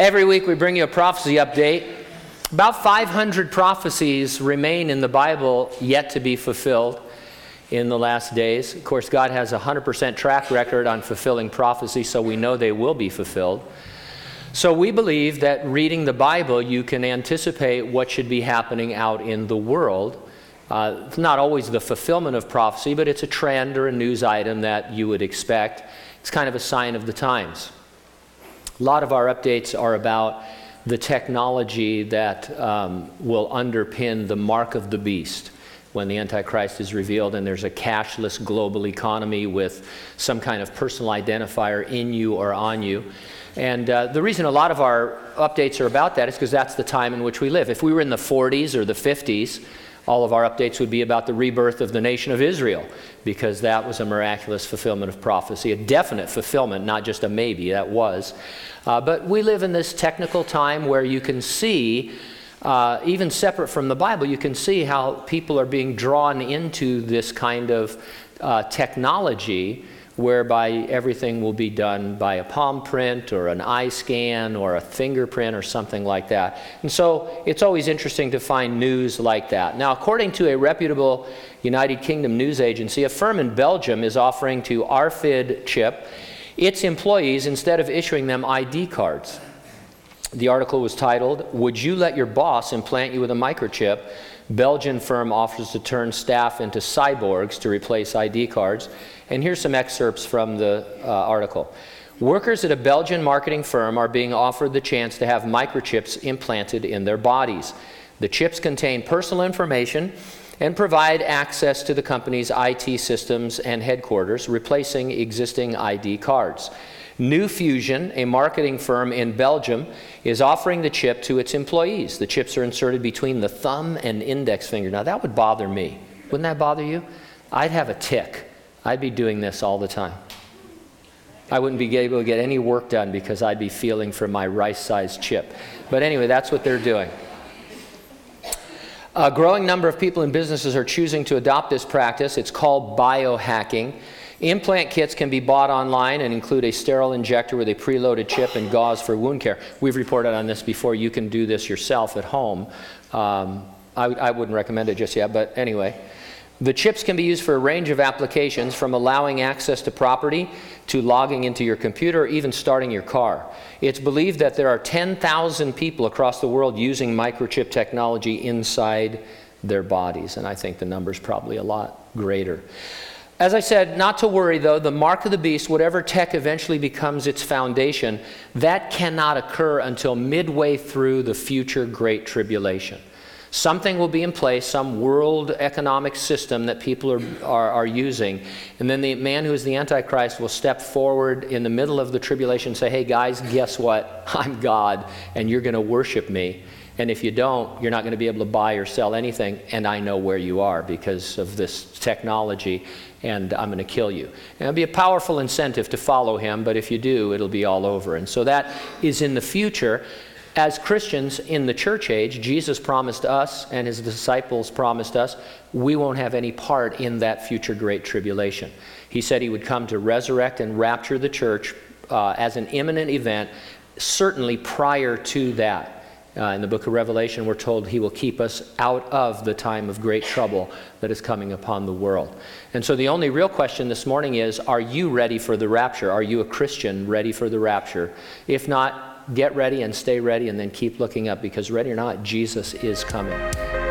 Every week we bring you a prophecy update. About 500 prophecies remain in the Bible yet to be fulfilled in the last days. Of course, God has a 100% track record on fulfilling prophecy, so we know they will be fulfilled. So we believe that reading the Bible, you can anticipate what should be happening out in the world. Uh, it's not always the fulfillment of prophecy, but it's a trend or a news item that you would expect. It's kind of a sign of the times. A lot of our updates are about the technology that um, will underpin the mark of the beast when the Antichrist is revealed and there's a cashless global economy with some kind of personal identifier in you or on you. And uh, the reason a lot of our updates are about that is because that's the time in which we live. If we were in the 40s or the 50s, all of our updates would be about the rebirth of the nation of Israel because that was a miraculous fulfillment of prophecy, a definite fulfillment, not just a maybe, that was. Uh, but we live in this technical time where you can see, uh, even separate from the Bible, you can see how people are being drawn into this kind of uh, technology whereby everything will be done by a palm print or an eye scan or a fingerprint or something like that. And so it's always interesting to find news like that. Now, according to a reputable United Kingdom news agency, a firm in Belgium is offering to RFID chip its employees instead of issuing them ID cards. The article was titled, Would You Let Your Boss Implant You with a Microchip? Belgian firm offers to turn staff into cyborgs to replace ID cards. And here's some excerpts from the uh, article. Workers at a Belgian marketing firm are being offered the chance to have microchips implanted in their bodies. The chips contain personal information and provide access to the company's IT systems and headquarters, replacing existing ID cards. New Fusion, a marketing firm in Belgium, is offering the chip to its employees. The chips are inserted between the thumb and index finger. Now, that would bother me. Wouldn't that bother you? I'd have a tick. I'd be doing this all the time. I wouldn't be able to get any work done because I'd be feeling for my rice sized chip. But anyway, that's what they're doing. A growing number of people and businesses are choosing to adopt this practice. It's called biohacking. Implant kits can be bought online and include a sterile injector with a preloaded chip and gauze for wound care. We've reported on this before. You can do this yourself at home. Um, I, I wouldn't recommend it just yet, but anyway. The chips can be used for a range of applications from allowing access to property to logging into your computer or even starting your car. It's believed that there are 10,000 people across the world using microchip technology inside their bodies, and I think the number is probably a lot greater. As I said, not to worry though, the mark of the beast, whatever tech eventually becomes its foundation, that cannot occur until midway through the future Great Tribulation. Something will be in place, some world economic system that people are, are, are, using. And then the man who is the Antichrist will step forward in the middle of the tribulation and say, Hey guys, guess what? I'm God, and you're going to worship me. And if you don't, you're not going to be able to buy or sell anything, and I know where you are because of this technology, and I'm going to kill you. And it'll be a powerful incentive to follow him, but if you do, it'll be all over. And so that is in the future as Christians in the church age, Jesus promised us and his disciples promised us, we won't have any part in that future great tribulation. He said he would come to resurrect and rapture the church uh, as an imminent event, certainly prior to that. Uh, in the book of Revelation, we're told he will keep us out of the time of great trouble that is coming upon the world. And so the only real question this morning is Are you ready for the rapture? Are you a Christian ready for the rapture? If not, get ready and stay ready and then keep looking up because, ready or not, Jesus is coming.